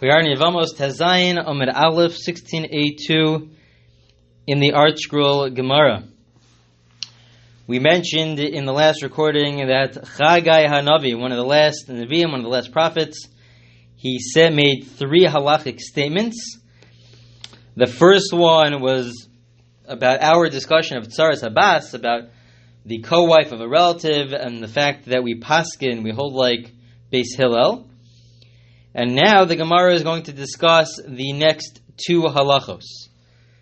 We are in Yevamos Tezayin Amid Aleph 16a2 in the ArtScroll Gemara. We mentioned in the last recording that Chagai Hanavi, one of the last Nevi'im, one of the last prophets, he said made three halachic statements. The first one was about our discussion of Tsaras Habas, about the co-wife of a relative, and the fact that we paskin, we hold like Beis Hillel. And now the Gemara is going to discuss the next two halachos.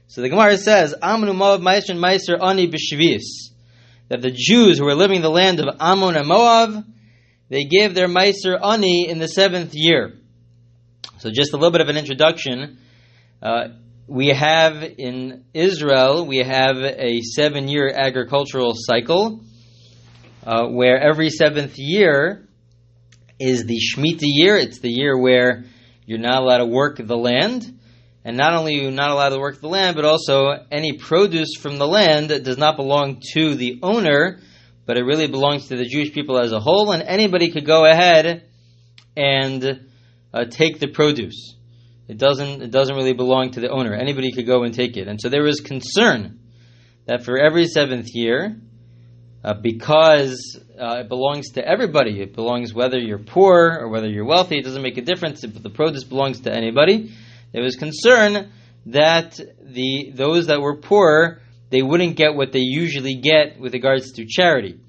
So the Gemara says, Amnu Moab Meiser and Ani B'Shvius, that the Jews who were living in the land of Ammon and Moab, they gave their Meiser Ani in the seventh year. So just a little bit of an introduction. Uh, we have in Israel, we have a seven year agricultural cycle, uh, where every seventh year is the Shemitah year. It's the year where you're not allowed to work the land. And not only are you not allowed to work the land, but also any produce from the land does not belong to the owner, but it really belongs to the Jewish people as a whole, and anybody could go ahead and uh, take the produce. It doesn't, it doesn't really belong to the owner. Anybody could go and take it. And so there was concern that for every seventh year, uh, because uh, it belongs to everybody. It belongs whether you're poor or whether you're wealthy. It doesn't make a difference. If the produce belongs to anybody, there was concern that the those that were poor they wouldn't get what they usually get with regards to charity,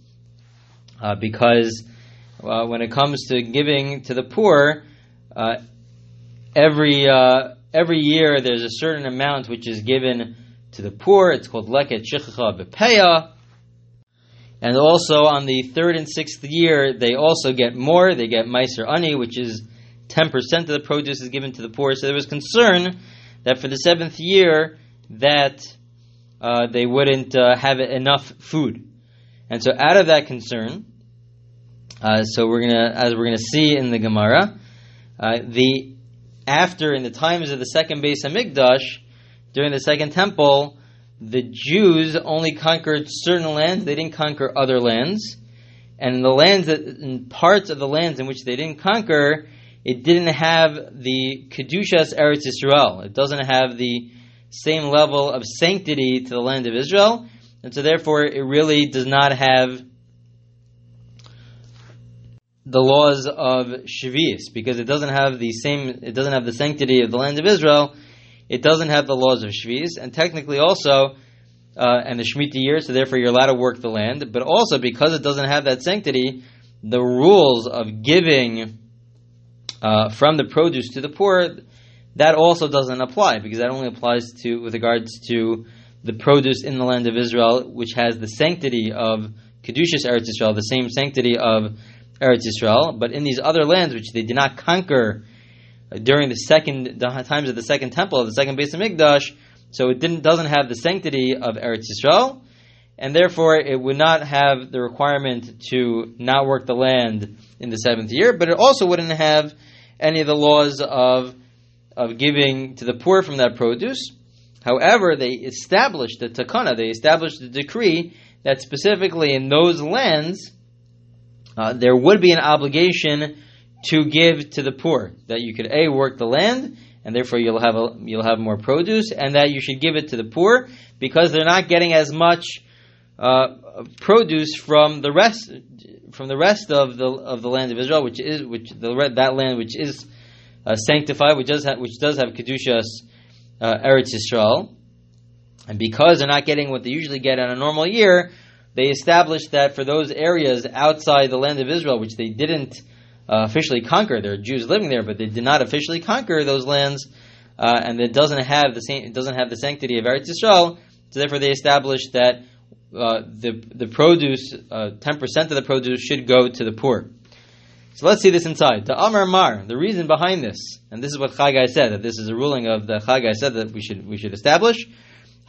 uh, because uh, when it comes to giving to the poor, uh, every every year there's a certain amount which is given to the poor. It's called leket shichacha bepeya and also on the third and sixth year, they also get more. They get Meiser Ani, which is 10% of the produce is given to the poor. So there was concern that for the seventh year, that uh, they wouldn't uh, have enough food. And so out of that concern, uh, so we're gonna, as we're gonna see in the Gemara, uh, the after in the times of the second Beis Hamikdash, during the second temple, the Jews only conquered certain lands, they didn't conquer other lands. And the lands that, in parts of the lands in which they didn't conquer, it didn't have the Kedushas Eretz Yisrael. It doesn't have the same level of sanctity to the land of Israel. And so therefore it really does not have the laws of Shavuos because it doesn't have the same, it doesn't have the sanctity of the land of Israel it doesn't have the laws of Shviz, and technically also, uh, and the Shemitah year, so therefore you're allowed to work the land, but also because it doesn't have that sanctity, the rules of giving uh, from the produce to the poor, that also doesn't apply, because that only applies to, with regards to the produce in the land of Israel, which has the sanctity of Kedushas Eretz Israel, the same sanctity of Eretz Israel, but in these other lands which they did not conquer during the second the times of the second temple the second Beis Mikdash, so it didn't doesn't have the sanctity of Eretz Yisrael, and therefore it would not have the requirement to not work the land in the seventh year, but it also wouldn't have any of the laws of of giving to the poor from that produce. However, they established the takana, they established the decree that specifically in those lands uh, there would be an obligation to give to the poor. That you could a work the land, and therefore you'll have a, you'll have more produce, and that you should give it to the poor because they're not getting as much uh, produce from the rest from the rest of the of the land of Israel, which is which the that land which is uh, sanctified, which does have, which does have kedushas uh, Eretz Yisrael, and because they're not getting what they usually get in a normal year, they established that for those areas outside the land of Israel, which they didn't uh, officially conquer. There are Jews living there, but they did not officially conquer those lands, uh, and it doesn't have the same, it doesn't have the sanctity of Eretz Yisrael. So therefore, they established that uh, the the produce, uh, ten percent of the produce, should go to the poor. So let's see this inside. The Amar Mar, the reason behind this, and this is what Chagai said that this is a ruling of the Chagai said that we should we should establish.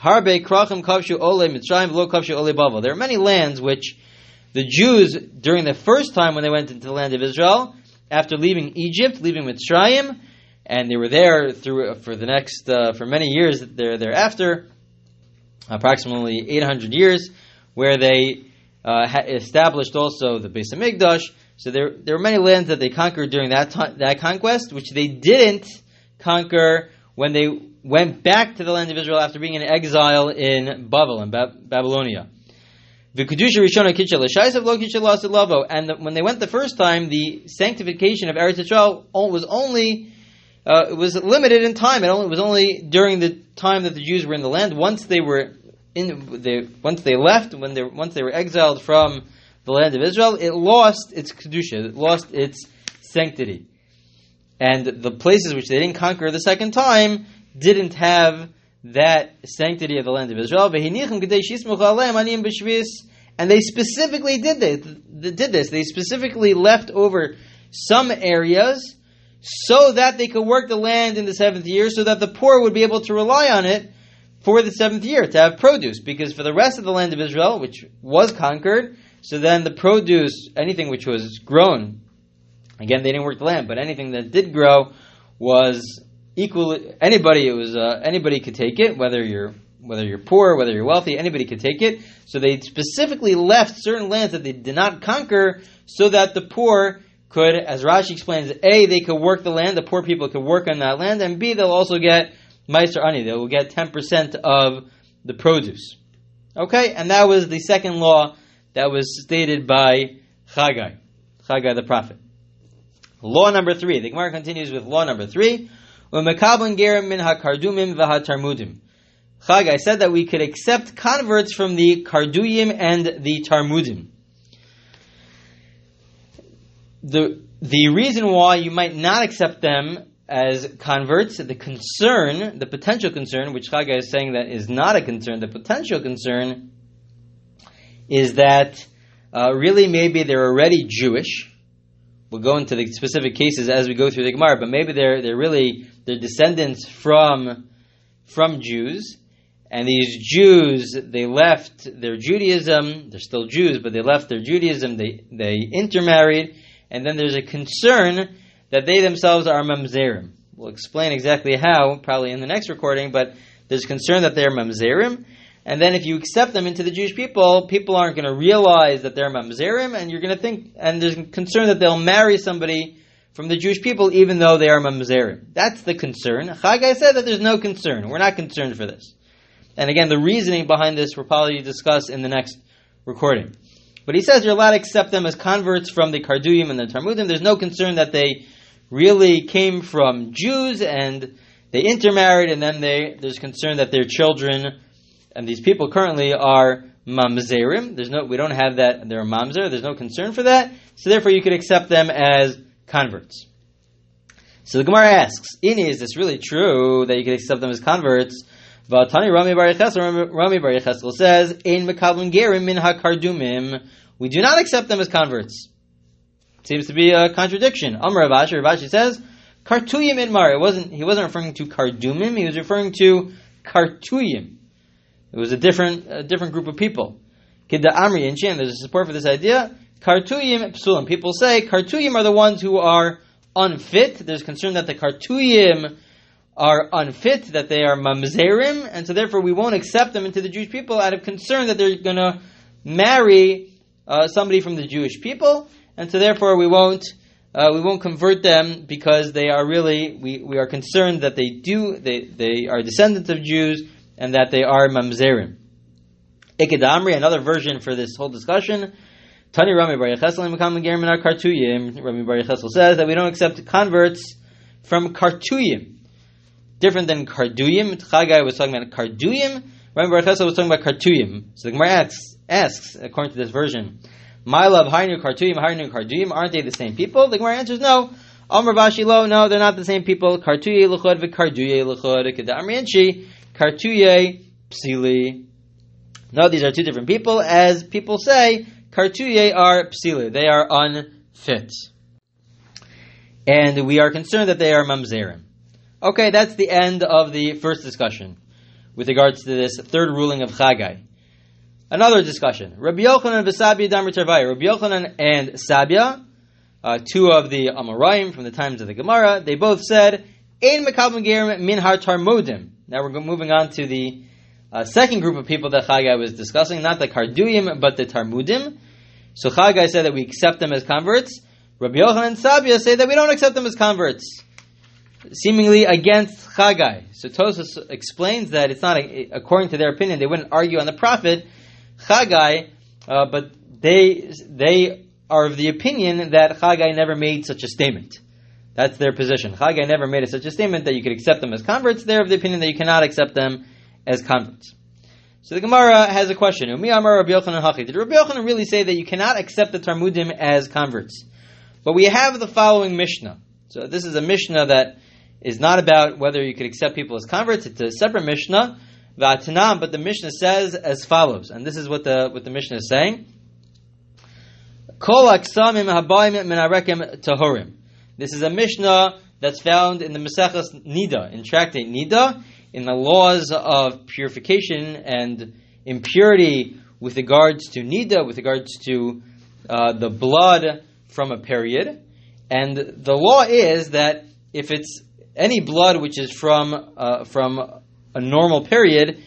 Harbe krachim kavshu ole mitzrayim lo kavshu ole bavel. There are many lands which the Jews, during the first time when they went into the land of Israel, after leaving Egypt, leaving Mitzrayim, and they were there through for the next uh, for many years there thereafter, approximately 800 years, where they uh, established also the Beis Hamikdash. So there, there were many lands that they conquered during that that conquest, which they didn't conquer when they went back to the land of Israel after being in exile in Babel, in ba- Babylonia. And the, Shaize of Lokisha Lazilava. And when they went the first time, the sanctification of Eretz Yisrael was only uh, it was limited in time. It only was only during the time that the Jews were in the land. Once they were in, they, once they left, when they once they were exiled from the land of Israel, it lost its kedusha, it lost its sanctity, and the places which they didn't conquer the second time didn't have that sanctity of the land of Israel. And they specifically did this. Did this. They specifically left over some areas so that they could work the land in the seventh year, so that the poor would be able to rely on it for the seventh year to have produce. Because for the rest of the land of Israel, which was conquered, so then the produce, anything which was grown, again they didn't work the land, but anything that did grow was equally anybody. It was uh, anybody could take it, whether you're whether you're poor, whether you're wealthy, anybody could take it. So they specifically left certain lands that they did not conquer, so that the poor could, as Rashi explains, A, they could work the land, the poor people could work on that land, and B, they'll also get Meiser Ani, they will get 10% of the produce. Okay, and that was the second law that was stated by Chagai, Chagai the prophet. Law number three, the Gemara continues with law number three, gerim min ha-karduyim v'ha-tarmudim. Chagai said that we could accept converts from the Karduyim and the Tarmudim the the reason why you might not accept them as converts, the concern, the potential concern, which Chagai is saying that is not a concern, the potential concern is that uh, really maybe they're already Jewish. We'll go into the specific cases as we go through the Gemara, but maybe they're they're really they're descendants from from Jews, and these Jews they left their Judaism. They're still Jews, but they left their Judaism. They they intermarried and then there's a concern that they themselves are mamzerim. We'll explain exactly how, probably in the next recording, but there's concern that they're mamzerim, and then if you accept them into the Jewish people, people aren't going to realize that they're mamzerim, and you're going to think, and there's concern that they'll marry somebody from the Jewish people even though they are mamzerim. That's the concern. Chagai said that there's no concern. We're not concerned for this. And again, the reasoning behind this we'll probably discuss in the next recording. But he says you're allowed to accept them as converts from the Karduyim and the Tarmudim. There's no concern that they really came from Jews and they intermarried, and then they, there's concern that their children and these people currently are mamzerim. There's no, we don't have that. They're mamzer. There's no concern for that. So therefore, you could accept them as converts. So the Gemara asks, Ini, is this really true that you can accept them as converts? Vatani Rami Bar Rami Bar says, "In mekablim gerim min hakarduyim." We do not accept them as converts. Seems to be a contradiction. Amar Rav Ashi, Ravashi says, "Kartuyim in Mar." It wasn't. He wasn't referring to karduyim. He was referring to kartuyim. It was a different, a different group of people. Kidda Amri and Shem. There's a support for this idea. Kartuyim psulim. People say kartuyim are the ones who are unfit. There's concern that the kartuyim are unfit, that they are mamzerim, and so therefore we won't accept them into the Jewish people out of concern that they're going to marry uh, somebody from the Jewish people, and so therefore we won't uh, we won't convert them because they are really we, we are concerned that they do they, they are descendants of Jews and that they are mamzerim. Ikedamri, another version for this whole discussion. Tani Rami Bar Kartuyim. Rami Bar says that we don't accept converts from Kartuyim different than Karduyim. Chagai was talking about Karduyim. Rabbi Baruch was talking about Kartuyim. So the Gemara asks, asks, according to this version, my love, Hainu Kartuyim, Hainu Karduyim, aren't they the same people? The Gemara answers no. Amr Vashi lo, no, they're not the same people. Kartuye luchod v'karduye luchod kedamrienshi, kartuye psili. No, these are two different people. As people say, kartuye are psili. They are unfit. And we are concerned that they are mamzerim. Okay, that's the end of the first discussion with regards to this third ruling of Chagai. Another discussion. Rabbi Yochanan Rabbi Yochanan and Sabia, uh, two of the Amoraim from the times of the Gemara, they both said, Ein Mekabim Gerim Min Har Tarmudim. Now we're moving on to the uh, second group of people that Chagai was discussing, not the Karduyim, but the Tarmudim. So Chagai said that we accept them as converts. Rabbi Yochanan and Sabia say that we don't accept them as converts, seemingly against Chagai. So Tosfos explains that it's not a, according to their opinion. They wouldn't argue on the prophet Chagai, uh, but they they are of the opinion that Chagai never made such a statement. That's their position. Chagai never made such a statement that you could accept them as converts. They're of the opinion that you cannot accept them as converts. So the Gemara has a question. Did Rabbi Yochanan really say that you cannot accept the Tarmudim as converts? But we have the following Mishnah. So this is a Mishnah that is not about whether you could accept people as converts. It's a separate Mishnah. V'atanam, but the Mishnah says as follows, and this is what the what the Mishnah is saying. This is a Mishnah that's found in the Maseches Nida, in Tractate Nida, in the laws of purification and impurity with regards to Nida, with regards to uh, the blood from a period. And the law is that if it's any blood which is from uh, from a normal period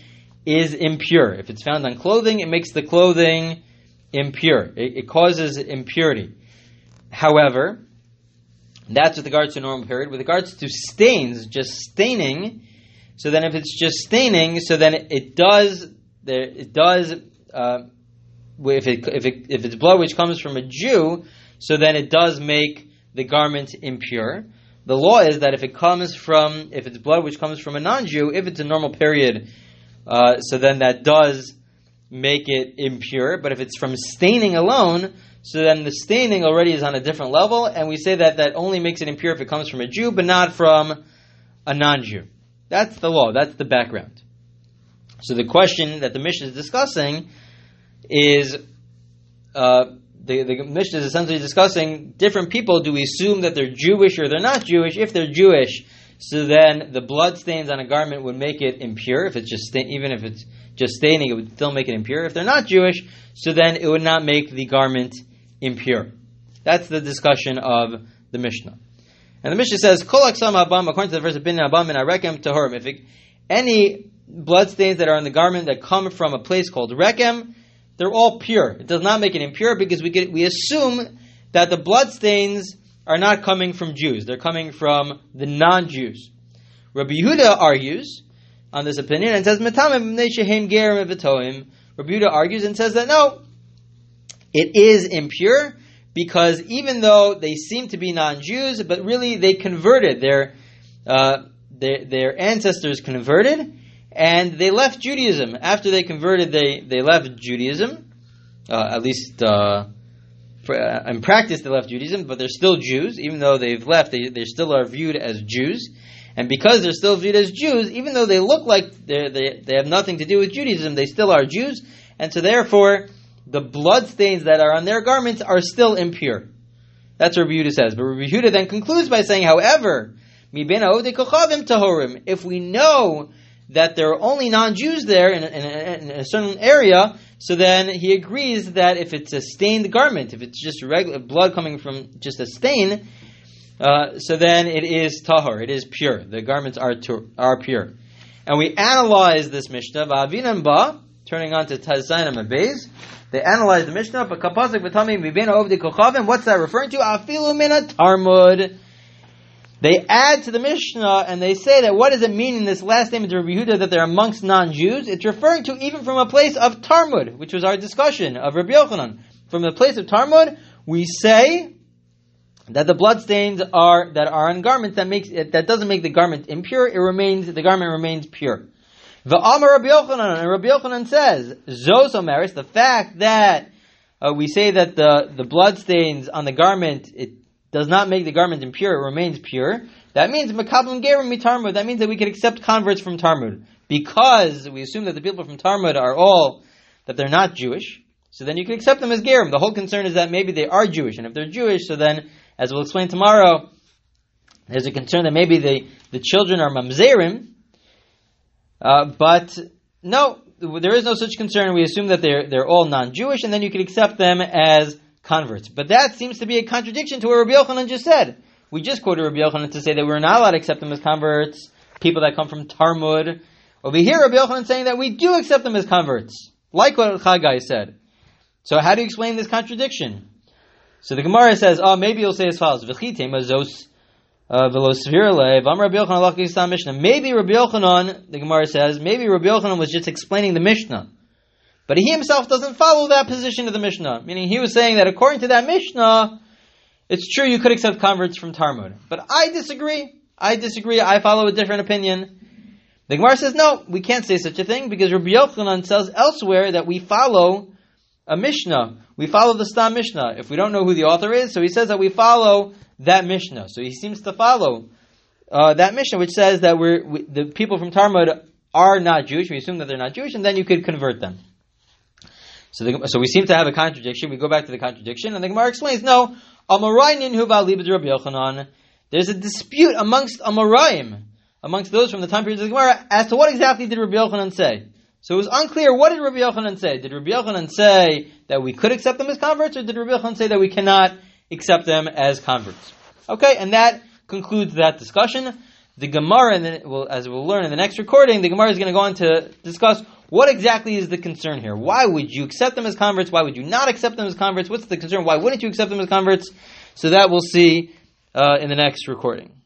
is impure. If it's found on clothing, it makes the clothing impure. It, it causes impurity. However, that's with regards to normal period. With regards to stains, just staining, so then if it's just staining, so then it, does, there, it does, uh, if, it, if, it, if it's blood which comes from a Jew, so then it does make the garment impure. The law is that if it comes from, if it's blood which comes from a non-Jew, if it's a normal period, uh, so then that does make it impure. But if it's from staining alone, so then the staining already is on a different level, and we say that that only makes it impure if it comes from a Jew, but not from a non-Jew. That's the law. That's the background. So the question that the Mishnah is discussing is uh, the, the Mishnah is essentially discussing different people. Do we assume that they're Jewish or they're not Jewish? If they're Jewish, so then the blood stains on a garment would make it impure. If it's just even if it's just staining, it would still make it impure. If they're not Jewish, so then it would not make the garment impure. That's the discussion of the Mishnah. And the Mishnah says, Kol habam, according to the verse of Bin Abam and Arekem Tahorim. If it, any blood stains that are on the garment that come from a place called Rekem, they're all pure. It does not make it impure because we get, we assume that the blood stains are not coming from Jews. They're coming from the non-Jews. Rabbi Yehuda argues on this opinion and says, Metamim Rabbi Yehuda argues and says that no, it is impure because even though they seem to be non-Jews, but really they converted their uh, their, their ancestors converted, and they left Judaism. After they converted, they, they left Judaism, uh, at least uh, for, uh, in practice they left Judaism, but they're still Jews. Even though they've left, they, they still are viewed as Jews. And because they're still viewed as Jews, even though they look like they they have nothing to do with Judaism, they still are Jews. And so therefore, the blood stains that are on their garments are still impure. That's what Rabbi Yehuda says. But Rabbi Yehuda then concludes by saying, however, if we know that there are only non-Jews there in, in, in, a certain area, so then he agrees that if it's a stained garment, if it's just regular blood coming from just a stain, uh, so then it is tahor, it is pure. The garments are are pure. And we analyze this Mishnah, ba, turning on to Tazayin Mabez. They analyze the Mishnah, but kapasik v'tami mibena ovdi kochavim, what's that referring to? Afilu min Tarmod. They add to the Mishnah and they say that what does it mean in this last statement of Rabbi Yehuda that they're amongst non-Jews? It's referring to even from a place of Tarmod, which was our discussion of Rabbi Yochanan. From the place of Tarmod, we say that the bloodstains are that are on garments that makes it, that doesn't make the garment impure. It remains the garment remains pure. The Amar Rabbi Yochanan and Rabbi Yochanan says Zos Omeris, the fact that uh, we say that the the bloodstains on the garment it does not make the garment impure, it remains pure. That means Makablim Gerim Mitarmud. That means that we can accept converts from Tarmod. Because we assume that the people from Tarmod are all, that they're not Jewish. So then you can accept them as Gerim. The whole concern is that maybe they are Jewish. And if they're Jewish, so then, as we'll explain tomorrow, there's a concern that maybe the, the children are Mamzerim. Uh, but no, there is no such concern. We assume that they're, they're all non-Jewish, and then you can accept them as converts. But that seems to be a contradiction to what Rabbi Yochanan just said. We just quoted Rabbi Yochanan to say that we're not allowed to accept them as converts, people that come from Tarmod. Over here, Rabbi Yochanan saying that we do accept them as converts, like what Chagai said. So how do you explain this contradiction? So the Gemara says, oh, maybe you'll say as follows: V'chitema zos uh, velosvirle v'amar Rabbi Yochanan Mishnah. Maybe Rabbi Yochanan, the Gemara says, maybe Rabbi Yochanan was just explaining the Mishnah, but he himself doesn't follow that position of the Mishnah. Meaning, he was saying that according to that Mishnah, it's true you could accept converts from Tarmod, but I disagree. I disagree. I follow a different opinion. The Gemara says, no, we can't say such a thing because Rabbi Yochanan says elsewhere that we follow a Mishnah. We follow the Stam Mishnah. If we don't know who the author is, so he says that we follow that Mishnah. So he seems to follow uh, that Mishnah, which says that we're, we, the people from Tarmod are not Jewish. We assume that they're not Jewish, and then you could convert them. So, the, so we seem to have a contradiction. We go back to the contradiction, and the Gemara explains, no, There's a dispute amongst Amoraim amongst those from the time period of the Gemara as to what exactly did Rabbi Yochanan say. So it was unclear what did Rabbi Yochanan say. Did Rabbi Yochanan say that we could accept them as converts, or did Rabbi Yochanan say that we cannot accept them as converts? Okay, and that concludes that discussion. The Gemara, well, as we'll learn in the next recording, the Gemara is going to go on to discuss what exactly is the concern here. Why would you accept them as converts? Why would you not accept them as converts? What's the concern? Why wouldn't you accept them as converts? So that we'll see uh, in the next recording.